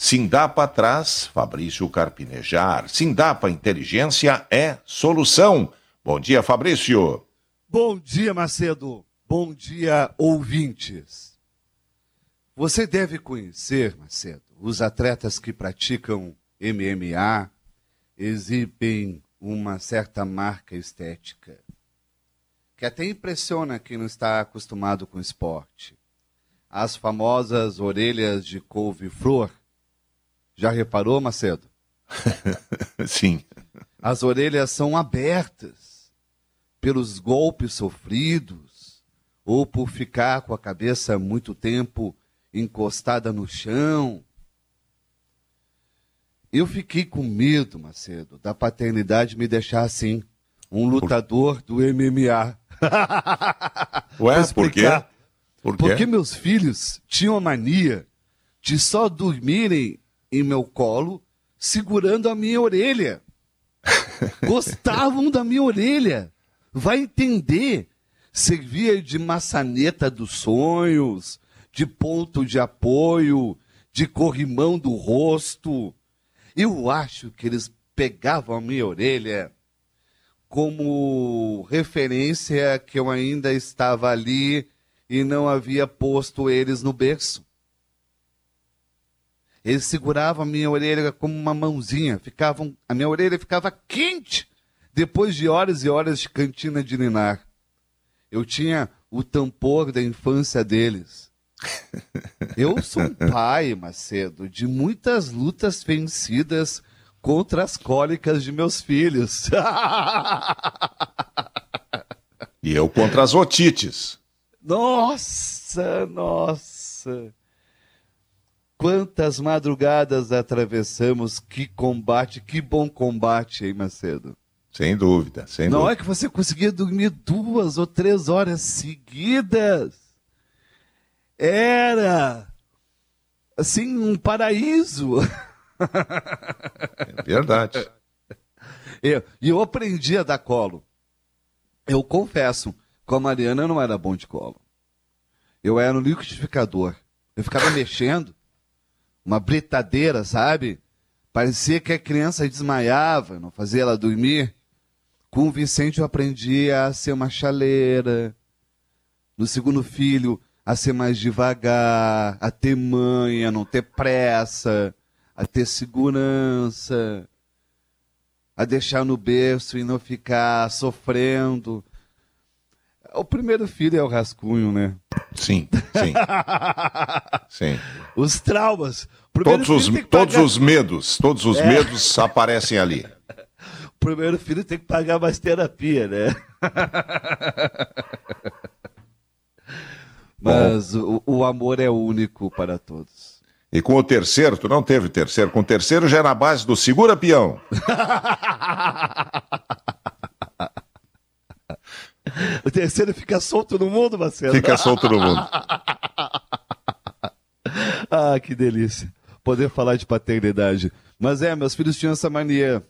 Sindapa traz Fabrício Carpinejar. Sindapa Inteligência é solução. Bom dia, Fabrício. Bom dia, Macedo. Bom dia, ouvintes. Você deve conhecer, Macedo, os atletas que praticam MMA exibem uma certa marca estética que até impressiona quem não está acostumado com esporte. As famosas orelhas de couve-flor. Já reparou, Macedo? Sim. As orelhas são abertas pelos golpes sofridos ou por ficar com a cabeça muito tempo encostada no chão. Eu fiquei com medo, Macedo, da paternidade me deixar assim, um lutador do MMA. Ué, por quê? Por quê? Porque meus filhos tinham a mania de só dormirem em meu colo segurando a minha orelha. Gostavam da minha orelha. Vai entender. Servia de maçaneta dos sonhos, de ponto de apoio, de corrimão do rosto. Eu acho que eles pegavam a minha orelha como referência que eu ainda estava ali e não havia posto eles no berço. Eles seguravam a minha orelha como uma mãozinha, ficavam, a minha orelha ficava quente depois de horas e horas de cantina de ninar. Eu tinha o tampor da infância deles. Eu sou um pai, Macedo, de muitas lutas vencidas contra as cólicas de meus filhos. e eu contra as otites. Nossa, nossa. Quantas madrugadas atravessamos, que combate, que bom combate, hein, Macedo? Sem dúvida, sem Não dúvida. é que você conseguia dormir duas ou três horas seguidas. Era, assim, um paraíso. É verdade. E eu, eu aprendi a dar colo. Eu confesso, com a Mariana eu não era bom de colo. Eu era no liquidificador. Eu ficava mexendo, uma britadeira, sabe? Parecia que a criança desmaiava, não fazia ela dormir. Com o Vicente eu aprendi a ser uma chaleira. No segundo filho, a ser mais devagar, a ter manha, não ter pressa a ter segurança, a deixar no berço e não ficar sofrendo. O primeiro filho é o rascunho, né? Sim, sim. sim. Os traumas. Todos os, pagar... todos os medos, todos os é. medos aparecem ali. O primeiro filho tem que pagar mais terapia, né? Mas o, o amor é único para todos. E com o terceiro, tu não teve terceiro, com o terceiro já é na base do segura peão. o terceiro fica solto no mundo, Marcelo. Fica solto no mundo. Ah, que delícia. Poder falar de paternidade. Mas é, meus filhos tinham essa mania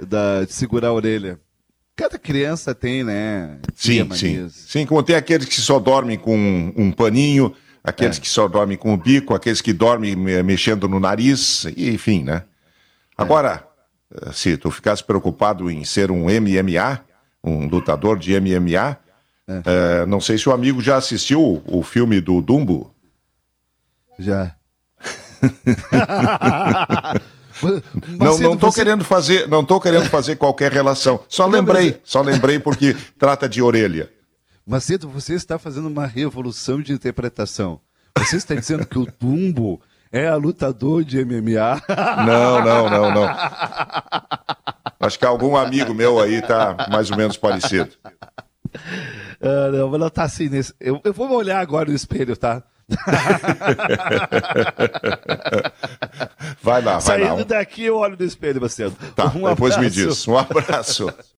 da, de segurar a orelha. Cada criança tem, né? Sim, sim. Sim, como tem aqueles que só dormem com um, um paninho, aqueles é. que só dormem com o bico, aqueles que dormem mexendo no nariz, enfim, né? Agora, é. se tu ficasse preocupado em ser um MMA, um lutador de MMA, é. É, não sei se o amigo já assistiu o filme do Dumbo. Já. não, não tô você... querendo fazer, não tô querendo fazer qualquer relação. Só lembrei, só lembrei porque trata de orelha. Macedo, você está fazendo uma revolução de interpretação. Você está dizendo que o Tumbo é a lutador de MMA? Não, não, não, não. Acho que algum amigo meu aí tá mais ou menos parecido. Ah, não, mas não tá assim nesse. Eu, eu vou olhar agora no espelho, tá? Vai lá, vai Saindo lá. Saindo daqui eu olho no espelho, Macedo. Tá, um depois abraço. me diz. Um abraço.